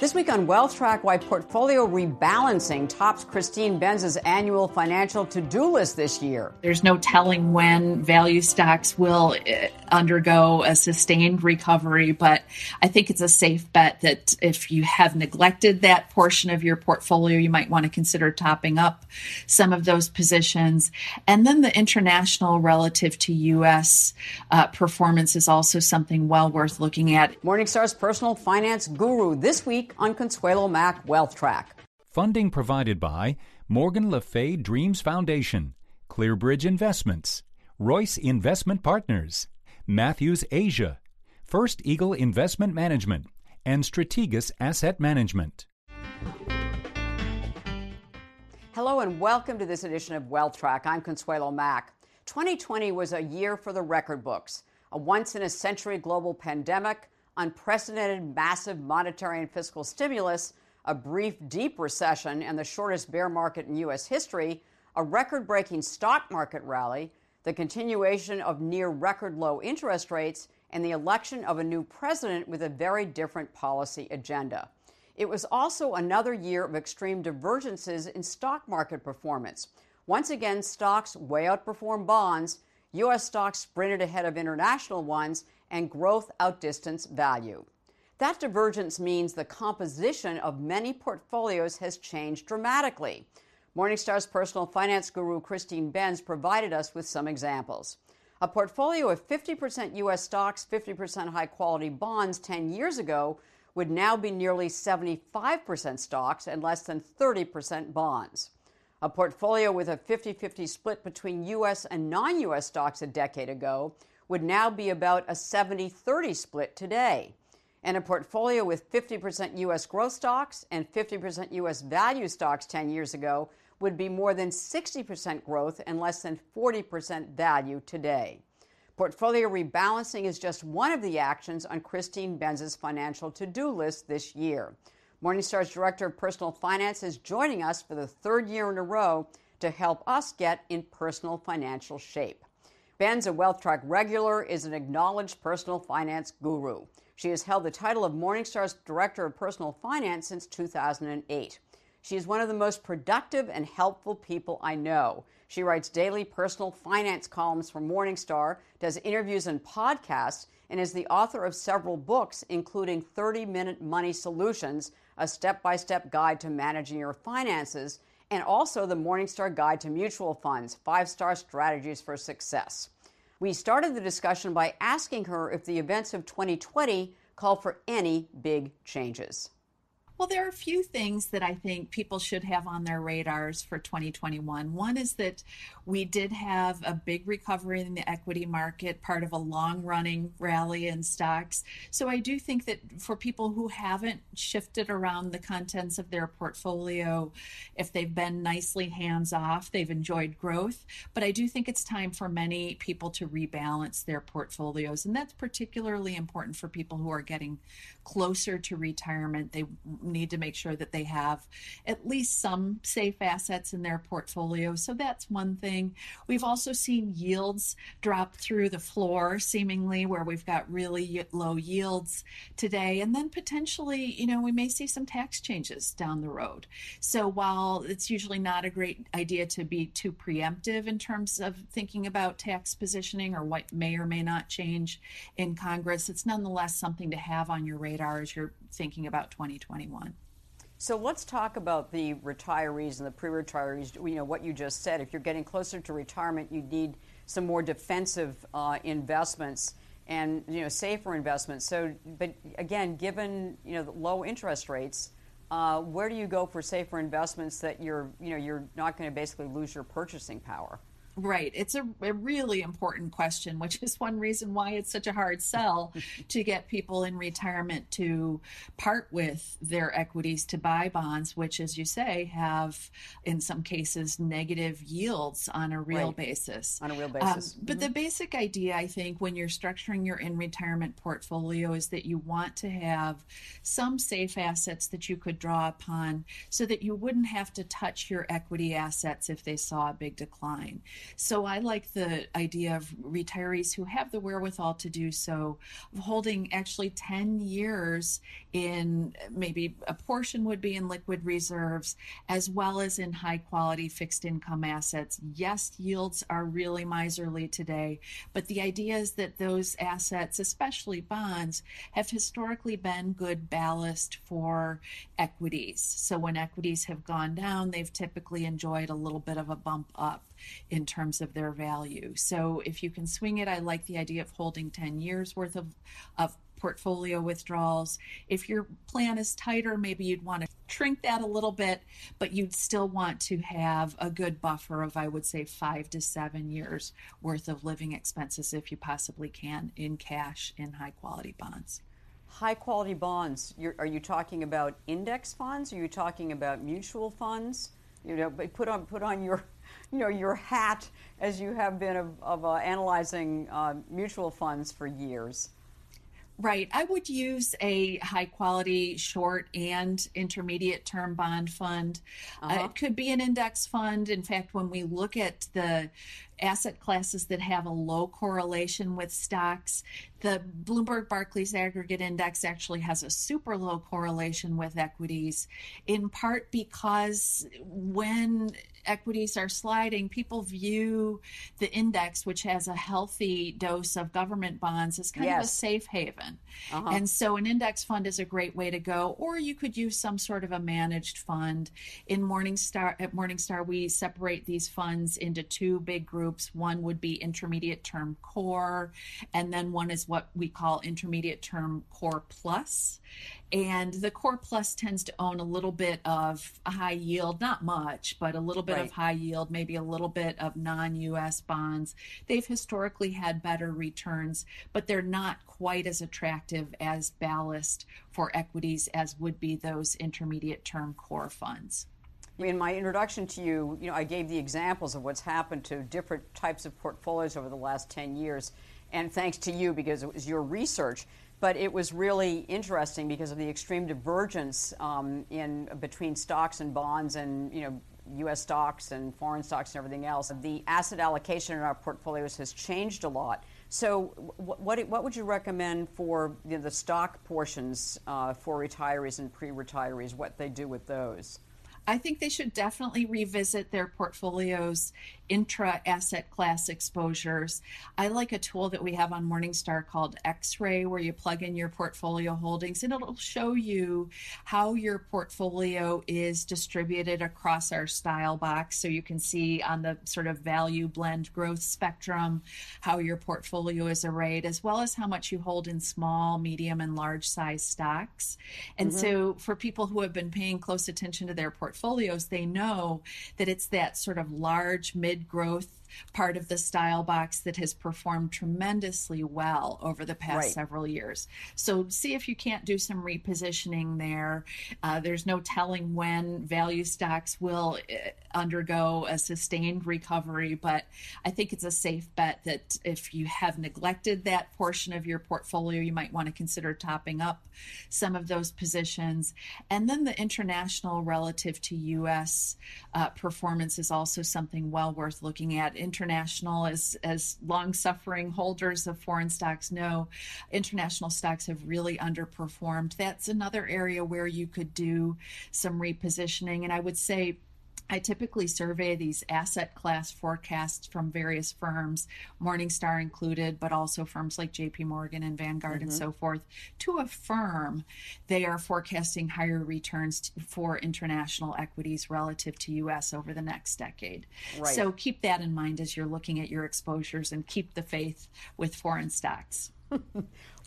This week on Wealth Track, why portfolio rebalancing tops Christine Benz's annual financial to do list this year. There's no telling when value stocks will uh, undergo a sustained recovery, but I think it's a safe bet that if you have neglected that portion of your portfolio, you might want to consider topping up some of those positions. And then the international relative to U.S. Uh, performance is also something well worth looking at. Morningstar's personal finance guru this week on Consuelo Mack Wealth Track. Funding provided by Morgan Le Fay Dreams Foundation, Clearbridge Investments, Royce Investment Partners, Matthews Asia, First Eagle Investment Management, and Strategas Asset Management. Hello and welcome to this edition of Wealth Track. I'm Consuelo Mack. 2020 was a year for the record books. A once in a century global pandemic, unprecedented massive monetary and fiscal stimulus, a brief deep recession, and the shortest bear market in U.S. history, a record breaking stock market rally, the continuation of near record low interest rates, and the election of a new president with a very different policy agenda. It was also another year of extreme divergences in stock market performance. Once again, stocks way outperformed bonds. U.S. stocks sprinted ahead of international ones, and growth outdistance value. That divergence means the composition of many portfolios has changed dramatically. Morningstar's personal finance guru Christine Benz provided us with some examples. A portfolio of 50% U.S. stocks, 50% high quality bonds 10 years ago would now be nearly 75% stocks and less than 30% bonds. A portfolio with a 50 50 split between U.S. and non U.S. stocks a decade ago would now be about a 70 30 split today. And a portfolio with 50% U.S. growth stocks and 50% U.S. value stocks 10 years ago would be more than 60% growth and less than 40% value today. Portfolio rebalancing is just one of the actions on Christine Benz's financial to do list this year. Morningstar's Director of Personal Finance is joining us for the third year in a row to help us get in personal financial shape. Benz, a Wealth Track regular, is an acknowledged personal finance guru. She has held the title of Morningstar's Director of Personal Finance since 2008. She is one of the most productive and helpful people I know. She writes daily personal finance columns for Morningstar, does interviews and podcasts, and is the author of several books, including 30 Minute Money Solutions, a step by step guide to managing your finances, and also the Morningstar Guide to Mutual Funds Five Star Strategies for Success. We started the discussion by asking her if the events of 2020 call for any big changes. Well, there are a few things that I think people should have on their radars for 2021. One is that we did have a big recovery in the equity market, part of a long running rally in stocks. So I do think that for people who haven't shifted around the contents of their portfolio, if they've been nicely hands off, they've enjoyed growth. But I do think it's time for many people to rebalance their portfolios. And that's particularly important for people who are getting closer to retirement. They need to make sure that they have at least some safe assets in their portfolio. So that's one thing. We've also seen yields drop through the floor, seemingly, where we've got really low yields today. And then potentially, you know, we may see some tax changes down the road. So while it's usually not a great idea to be too preemptive in terms of thinking about tax positioning or what may or may not change in Congress, it's nonetheless something to have on your radar as you're thinking about 2021. So let's talk about the retirees and the pre-retirees. You know what you just said. If you're getting closer to retirement, you need some more defensive uh, investments and you know safer investments. So, but again, given you know the low interest rates, uh, where do you go for safer investments that you're you know you're not going to basically lose your purchasing power? Right. It's a, a, really important question, which is one reason why it's such a hard sell to get people in retirement to part with their equities to buy bonds, which, as you say, have in some cases negative yields on a real right. basis. On a real basis. Um, but mm-hmm. the basic idea, I think, when you're structuring your in retirement portfolio is that you want to have some safe assets that you could draw upon so that you wouldn't have to touch your equity assets if they saw a big decline. So I like the idea of retirees who have the wherewithal to do so, holding actually 10 years in maybe a portion would be in liquid reserves as well as in high quality fixed income assets. Yes, yields are really miserly today, but the idea is that those assets, especially bonds, have historically been good ballast for equities. So when equities have gone down, they've typically enjoyed a little bit of a bump up in terms of their value. So if you can swing it, I like the idea of holding 10 years worth of, of portfolio withdrawals. If your plan is tighter, maybe you'd want to shrink that a little bit, but you'd still want to have a good buffer of, I would say, five to seven years worth of living expenses if you possibly can in cash in high quality bonds. High quality bonds, You're, are you talking about index funds? Are you talking about mutual funds? You know, put on, put on your you know your hat as you have been of, of uh, analyzing uh, mutual funds for years. Right. I would use a high quality short and intermediate term bond fund. Uh, uh-huh. Uh, it could be an index fund. In fact, when we look at the asset classes that have a low correlation with stocks. The Bloomberg Barclays Aggregate Index actually has a super low correlation with equities, in part because when equities are sliding, people view the index, which has a healthy dose of government bonds, as kind yes. of a safe haven. Uh-huh. And so an index fund is a great way to go, or you could use some sort of a managed fund. In Morningstar, at Morningstar, we separate these funds into two big groups groups. One would be intermediate term core, and then one is what we call intermediate term core plus. And the core plus tends to own a little bit of high yield, not much, but a little bit right. of high yield, maybe a little bit of non US bonds. They've historically had better returns, but they're not quite as attractive as ballast for equities as would be those intermediate term core funds in my introduction to you, you know, I gave the examples of what's happened to different types of portfolios over the last 10 years, and thanks to you because it was your research. But it was really interesting because of the extreme divergence um, in between stocks and bonds, and you know, U.S. stocks and foreign stocks and everything else. The asset allocation in our portfolios has changed a lot. So, what, what would you recommend for you know, the stock portions uh, for retirees and pre-retirees? What they do with those? I think they should definitely revisit their portfolios intra asset class exposures. I like a tool that we have on Morningstar called X Ray, where you plug in your portfolio holdings and it'll show you how your portfolio is distributed across our style box. So you can see on the sort of value blend growth spectrum how your portfolio is arrayed, as well as how much you hold in small, medium, and large size stocks. And mm-hmm. so for people who have been paying close attention to their portfolios, they know that it's that sort of large, mid growth part of the style box that has performed tremendously well over the past right. several years. So see if you can't do some repositioning there. Uh, there's no telling when value stocks will uh, undergo a sustained recovery, but I think it's a safe bet that if you have neglected that portion of your portfolio, you might want to consider topping up some of those positions. And then the international relative to U.S. Uh, performance is also something well worth looking at international, as as long suffering holders of foreign stocks know, international stocks have really underperformed. That's another area where you could do some repositioning. And I would say I typically survey these asset class forecasts from various firms, Morningstar included, but also firms like JP Morgan and Vanguard mm-hmm. and so forth, to affirm they are forecasting higher returns for international equities relative to US over the next decade. Right. So keep that in mind as you're looking at your exposures and keep the faith with foreign stocks.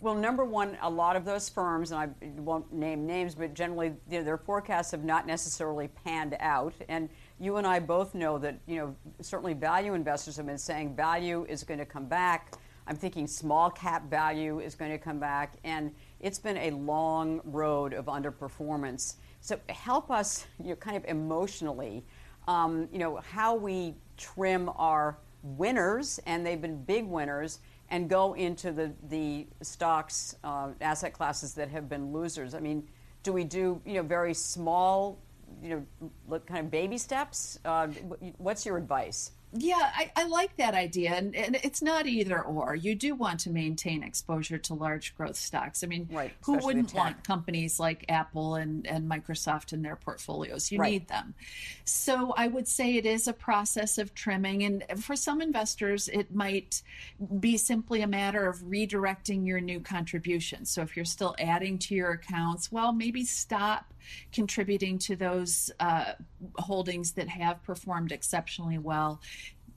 Well, number one, a lot of those firms, and I won't name names, but generally you know, their forecasts have not necessarily panned out. And you and I both know that you know certainly value investors have been saying value is going to come back. I'm thinking small cap value is going to come back, and it's been a long road of underperformance. So help us, you know, kind of emotionally, um, you know, how we trim our winners, and they've been big winners and go into the, the stocks, uh, asset classes that have been losers? I mean, do we do, you know, very small, you know, kind of baby steps? Uh, what's your advice? Yeah, I, I like that idea. And, and, it's not either or. You do want to maintain exposure to large growth stocks. I mean, right, who wouldn't want companies like Apple and, and Microsoft in their portfolios? You right. need them. So I would say it is a process of trimming. And for some investors, it might be simply a matter of redirecting your new contributions. So if you're still adding to your accounts, well, maybe stop contributing to those uh, holdings that have performed exceptionally well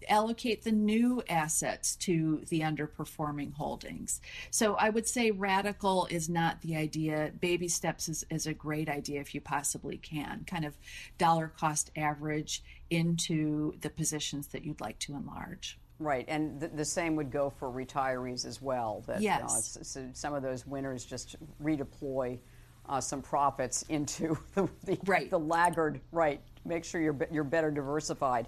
allocate the new assets to the underperforming holdings. So I would say radical is not the idea. Baby steps is, is a great idea if you possibly can. Kind of dollar cost average into the positions that you'd like to enlarge. Right, and the, the same would go for retirees as well. That yes. so some of those winners just redeploy uh, some profits into the, the, right. the laggard. Right, make sure you're you're better diversified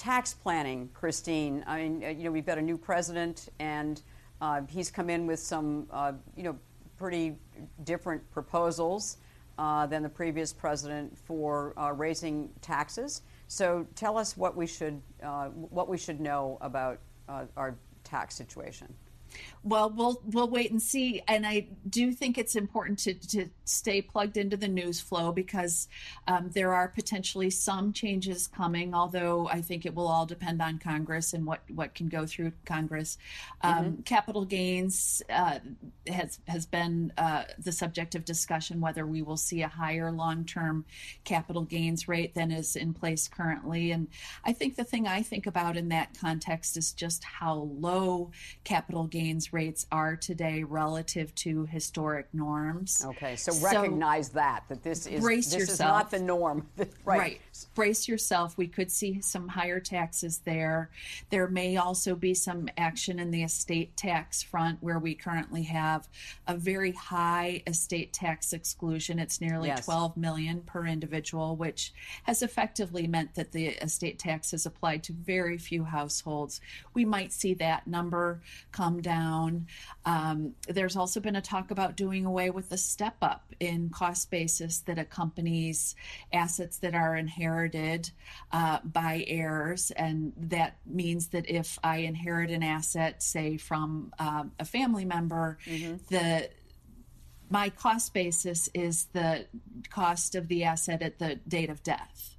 tax planning, Christine. I mean, uh, you know, we've got a new president, and uh, he's come in with some, uh, you know, pretty different proposals uh, than the previous president for uh, raising taxes. So, tell us what we should uh, what we should know about our tax situation. Well, we'll we'll wait and see. And I do think it's important to, to stay plugged into the news flow because um, there are potentially some changes coming. Although I think it will all depend on Congress and what, what can go through Congress. Um, mm-hmm. Capital gains uh, has has been uh, the subject of discussion whether we will see a higher long term capital gains rate than is in place currently. And I think the thing I think about in that context is just how low capital gains gains rates are today relative to historic norms. Okay, so, so recognize that that this is this yourself. is not the norm. right. right. Brace yourself. We could see some higher taxes there. There may also be some action in the estate tax front where we currently have a very high estate tax exclusion. It's nearly yes. 12 million per individual, which has effectively meant that the estate tax is applied to very few households. We might see that number come down down. Um, there's also been a talk about doing away with the step up in cost basis that accompanies assets that are inherited uh, by heirs. And that means that if I inherit an asset, say from uh, a family member, mm-hmm. the my cost basis is the cost of the asset at the date of death.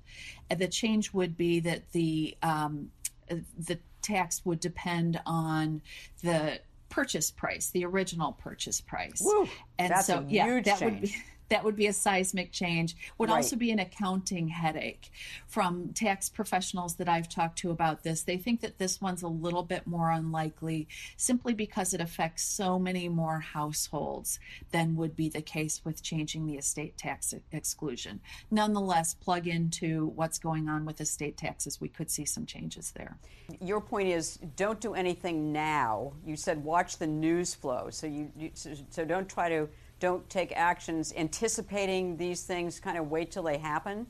And the change would be that the um, the tax would depend on the purchase price, the original purchase price. Woo, and so yeah, that change. would be that would be a seismic change would right. also be an accounting headache from tax professionals that i've talked to about this. They think that this one's a little bit more unlikely simply because it affects so many more households than would be the case with changing the estate tax exclusion. Nonetheless plug into what's going on with estate taxes we could see some changes there. Your point is don't do anything now. You said watch the news flow so you, you so, so don't try to don't take actions anticipating these things, kind of wait till they happen?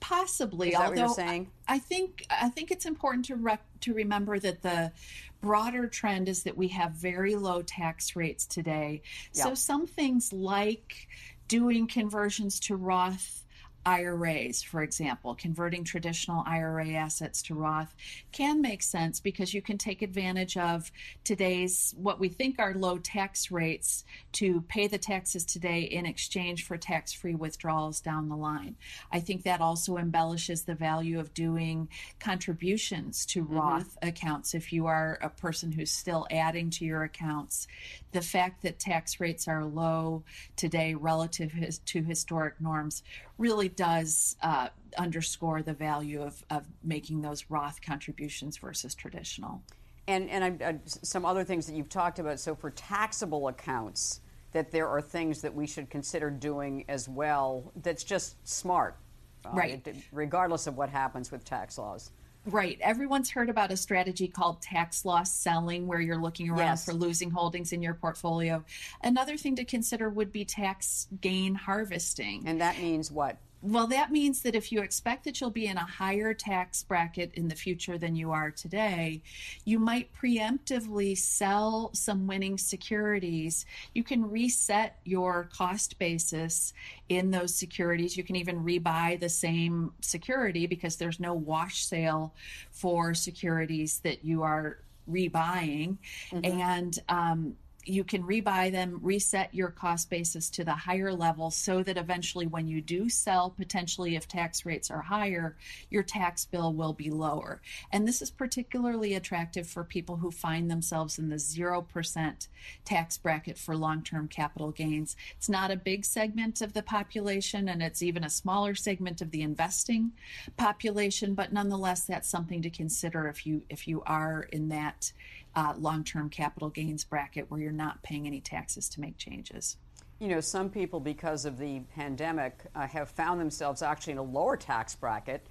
Possibly, Is that although what you're saying? I think I think it's important to rec- to remember that the broader trend is that we have very low tax rates today. Yeah. So some things like doing conversions to Roth IRAs, for example, converting traditional IRA assets to Roth can make sense because you can take advantage of today's what we think are low tax rates to pay the taxes today in exchange for tax free withdrawals down the line. I think that also embellishes the value of doing contributions to mm-hmm. Roth accounts if you are a person who's still adding to your accounts. The fact that tax rates are low today relative to historic norms really does uh, underscore the value of, of making those Roth contributions versus traditional. And, and I, some other things that you've talked about. So, for taxable accounts, that there are things that we should consider doing as well that's just smart, uh, right? regardless of what happens with tax laws. Right. Everyone's heard about a strategy called tax loss selling, where you're looking around yes. for losing holdings in your portfolio. Another thing to consider would be tax gain harvesting. And that means what? Well, that means that if you expect that you'll be in a higher tax bracket in the future than you are today, you might preemptively sell some winning securities. You can reset your cost basis in those securities. You can even rebuy the same security because there's no wash sale for securities that you are rebuying. Mm-hmm. And um, you can rebuy them, reset your cost basis to the higher level so that eventually when you do sell, potentially if tax rates are higher, your tax bill will be lower. And this is particularly attractive for people who find themselves in the 0% tax bracket for long term capital gains. It's not a big segment of the population, and it's even a smaller segment of the investing population, but nonetheless, that's something to consider if you if you are in that uh, long term capital gains bracket where you're not paying any taxes to make changes. You know, some people, because of the pandemic, uh, have found themselves actually in a lower tax bracket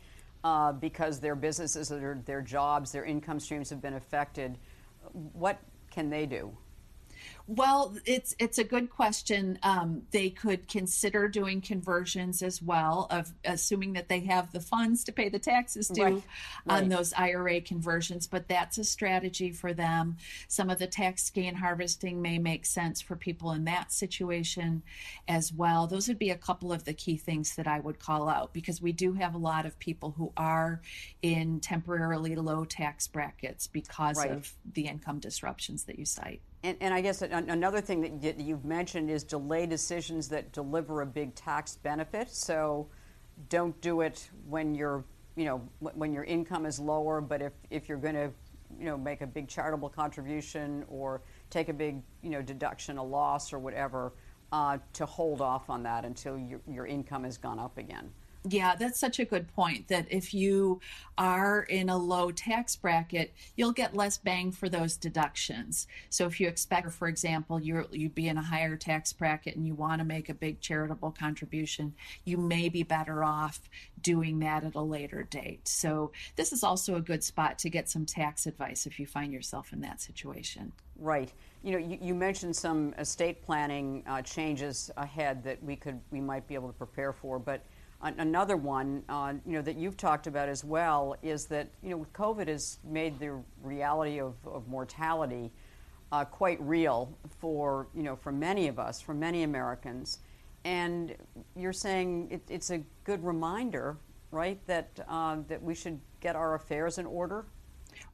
uh, because their businesses, their, their jobs, their income streams have been affected. What can they do? Well, it's it's a good question. Um, they could consider doing conversions as well, of assuming that they have the funds to pay the taxes due right. on right. those IRA conversions. But that's a strategy for them. Some of the tax gain harvesting may make sense for people in that situation as well. Those would be a couple of the key things that I would call out because we do have a lot of people who are in temporarily low tax brackets because right. of the income disruptions that you cite. And, and, I guess another thing that you've mentioned is delay decisions that deliver a big tax benefit. So don't do it when your you know when your income is lower. But if, if you're going to you know make a big charitable contribution or take a big you know deduction, a loss or whatever, uh, to hold off on that until your, your income has gone up again. Yeah, that's such a good point that if you are in a low tax bracket, you'll get less bang for those deductions. So if you expect, for example, you you'd be in a higher tax bracket and you want to make a big charitable contribution, you may be better off doing that at a later date. So this is also a good spot to get some tax advice if you find yourself in that situation. Right. You know, you, you mentioned some estate planning uh, changes ahead that we could we might be able to prepare for, but Another one, uh, you know, that you've talked about as well is that you know COVID has made the reality of, of mortality uh, quite real for you know for many of us, for many Americans, and you're saying it, it's a good reminder, right, that uh, that we should get our affairs in order.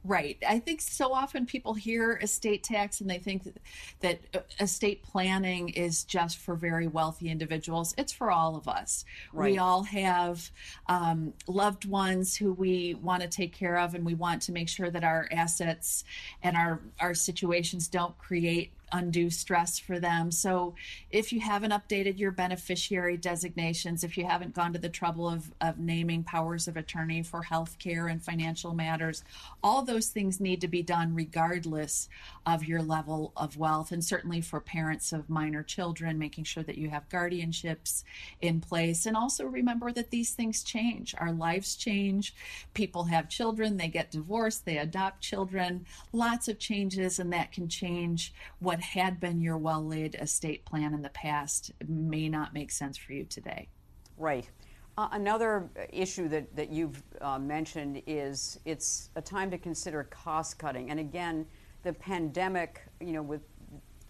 Right. I think so often people hear estate tax and they think that, that uh, estate planning is just for very wealthy individuals. It's for all of us. Right. We all have um, loved ones who we want to take care of, and we want to make sure that our assets and our, our situations don't create undue stress for them. So if you haven't updated your beneficiary designations, if you haven't gone to the trouble of, of naming powers of attorney for health care and financial matters, all those things need to be done regardless of your level of wealth. And certainly for parents of minor children, making sure that you have guardianships in place. And also remember that these things change. Our lives change. People have children, they get divorced, they adopt children, lots of changes, and that can change what had been your well laid estate plan in the past may not make sense for you today. Right. Uh, another issue that, that you've uh, mentioned is it's a time to consider cost cutting. And again, the pandemic, you know, with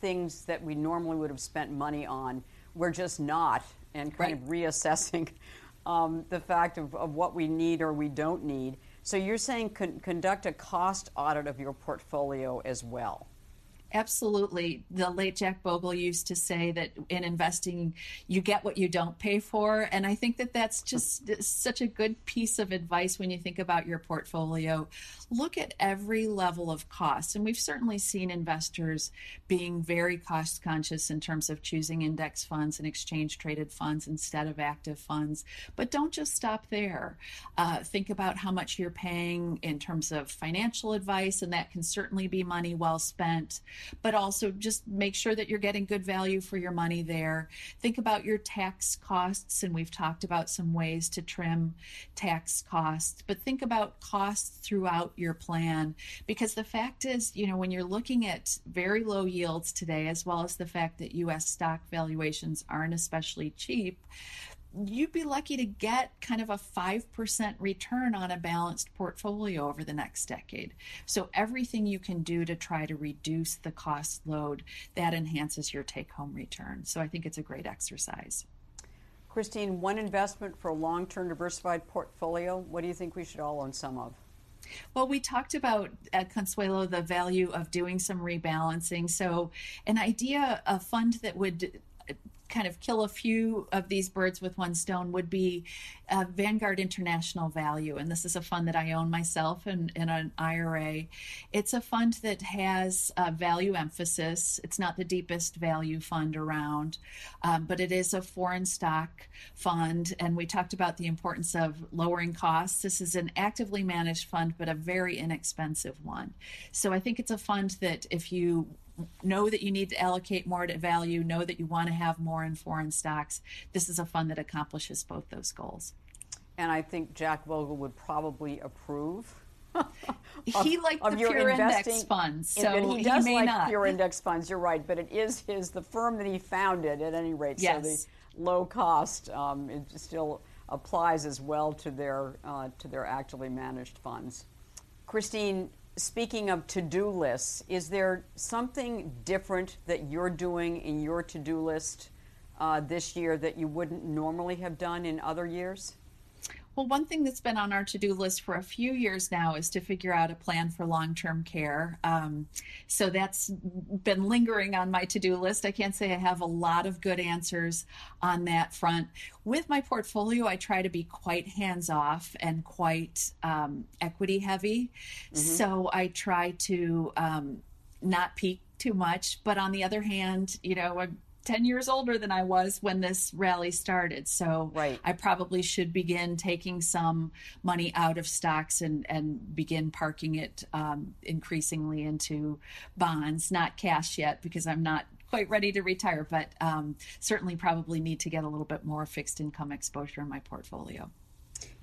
things that we normally would have spent money on, we're just not, and kind right. of reassessing um, the fact of, of what we need or we don't need. So you're saying con- conduct a cost audit of your portfolio as well. Absolutely. The late Jack Bogle used to say that in investing, you get what you don't pay for. And I think that that's just such a good piece of advice when you think about your portfolio. Look at every level of cost. And we've certainly seen investors being very cost conscious in terms of choosing index funds and exchange traded funds instead of active funds. But don't just stop there. Uh, think about how much you're paying in terms of financial advice, and that can certainly be money well spent but also just make sure that you're getting good value for your money there. Think about your tax costs, and we've talked about some ways to trim tax costs, but think about costs throughout your plan because the fact is, you know, when you're looking at very low yields today, as well as the fact that US stock valuations aren't especially cheap, you'd be lucky to get kind of a 5% return on a balanced portfolio over the next decade. So everything you can do to try to reduce the cost load, that enhances your take home return. So I think it's a great exercise. Christine, one investment for a long term diversified portfolio, what do you think we should all own some of? Well, we talked about at Consuelo the value of doing some rebalancing. So, an idea, a fund that would kind of kill a few of these birds with one stone would be uh, Vanguard International Value. And this is a fund that I own myself in, in an IRA. It's a fund that has a value emphasis. It's not the deepest value fund around, um, but it is a foreign stock fund. And we talked about the importance of lowering costs. This is an actively managed fund, but a very inexpensive one. So I think it's a fund that if you know that you need to allocate more to value, know that you want to have more in foreign stocks. This is a fund that accomplishes both those goals. And I think Jack Bogle would probably approve. he liked the pure index funds, so he does he like not. pure index funds. You're right, but it is his the firm that he founded at any rate. Yes. So the low cost um, it still applies as well to their uh, to their actively managed funds. Christine, speaking of to-do lists, is there something different that you're doing in your to-do list uh, this year that you wouldn't normally have done in other years? Well, one thing that's been on our to do list for a few years now is to figure out a plan for long term care. Um, so that's been lingering on my to do list. I can't say I have a lot of good answers on that front. With my portfolio, I try to be quite hands off and quite um, equity heavy. Mm-hmm. So I try to um, not peek too much. But on the other hand, you know, I'm 10 years older than I was when this rally started. So right. I probably should begin taking some money out of stocks and, and begin parking it um, increasingly into bonds, not cash yet, because I'm not quite ready to retire, but um, certainly probably need to get a little bit more fixed income exposure in my portfolio.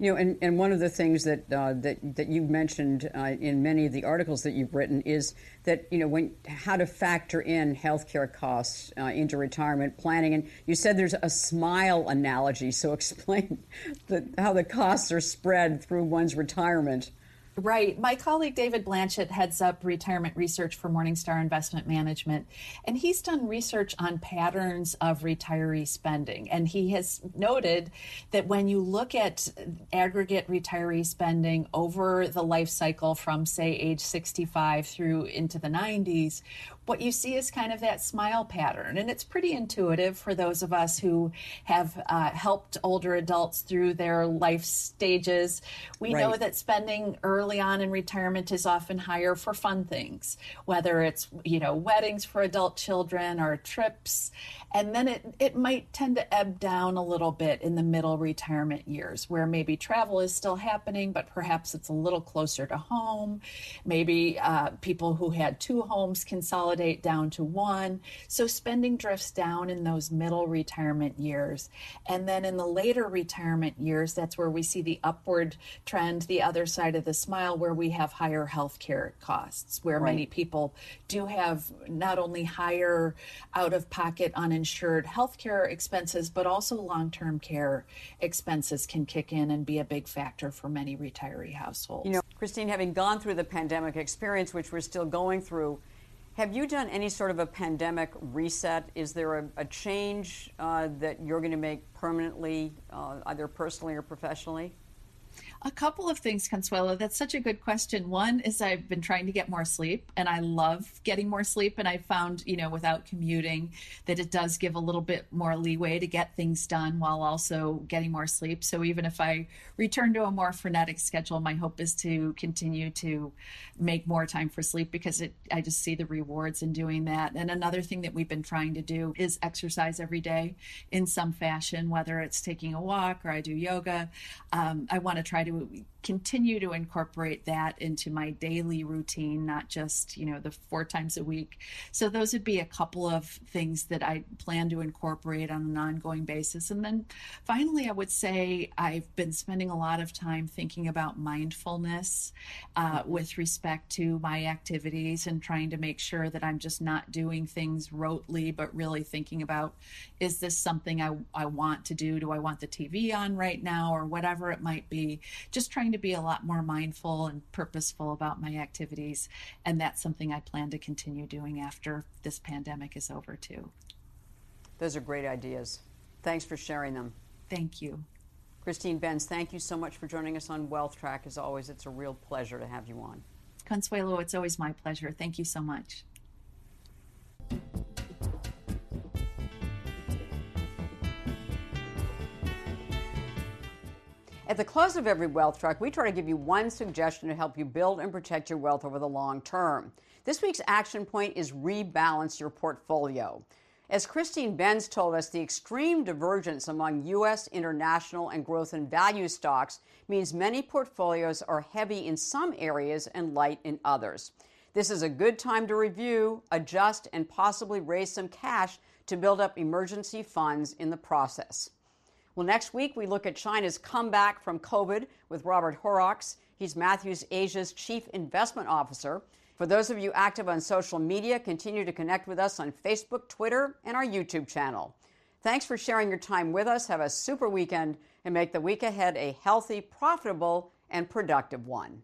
You know, and, and one of the things that uh, that that you've mentioned uh, in many of the articles that you've written is that you know when how to factor in healthcare costs uh, into retirement planning, and you said there's a smile analogy. So explain the, how the costs are spread through one's retirement. Right. My colleague David Blanchett heads up retirement research for Morningstar Investment Management, and he's done research on patterns of retiree spending. And he has noted that when you look at aggregate retiree spending over the life cycle from, say, age 65 through into the 90s, what you see is kind of that smile pattern. And it's pretty intuitive for those of us who have uh, helped older adults through their life stages. We right. know that spending early on in retirement is often higher for fun things, whether it's, you know, weddings for adult children or trips. And then it, it might tend to ebb down a little bit in the middle retirement years where maybe travel is still happening, but perhaps it's a little closer to home. Maybe uh, people who had two homes consolidate down to one. So spending drifts down in those middle retirement years. And then in the later retirement years, that's where we see the upward trend, the other side of the smile, where we have higher health care costs, where right. many people do have not only higher out of pocket uninsured healthcare expenses, but also long term care expenses can kick in and be a big factor for many retiree households. You know, Christine, having gone through the pandemic experience, which we're still going through, have you done any sort of a pandemic reset? Is there a, a change uh, that you're going to make permanently, uh, either personally or professionally? A couple of things, Consuelo. That's such a good question. One is I've been trying to get more sleep, and I love getting more sleep. And I found, you know, without commuting, that it does give a little bit more leeway to get things done while also getting more sleep. So even if I return to a more frenetic schedule, my hope is to continue to make more time for sleep because it, I just see the rewards in doing that. And another thing that we've been trying to do is exercise every day in some fashion, whether it's taking a walk or I do yoga. Um, I want to try to continue to incorporate that into my daily routine, not just, you know, the four times a week. So those would be a couple of things that I plan to incorporate on an ongoing basis. And then finally, I would say I've been spending a lot of time thinking about mindfulness uh, with respect to my activities and trying to make sure that I'm just not doing things rotely, but really thinking about is this something I, I want to do? Do I want the TV on right now or whatever it might be? Just trying to be a lot more mindful and purposeful about my activities. And that's something I plan to continue doing after this pandemic is over, too. Those are great ideas. Thanks for sharing them. Thank you. Christine Benz, thank you so much for joining us on Wealth Track. As always, it's a real pleasure to have you on. Consuelo, it's always my pleasure. Thank you so much. At the close of every wealth track, we try to give you one suggestion to help you build and protect your wealth over the long term. This week's action point is rebalance your portfolio. As Christine Benz told us, the extreme divergence among U.S., international, and growth and value stocks means many portfolios are heavy in some areas and light in others. This is a good time to review, adjust, and possibly raise some cash to build up emergency funds in the process. Well, next week we look at China's comeback from COVID with Robert Horrocks. He's Matthews Asia's Chief Investment Officer. For those of you active on social media, continue to connect with us on Facebook, Twitter, and our YouTube channel. Thanks for sharing your time with us. Have a super weekend and make the week ahead a healthy, profitable, and productive one.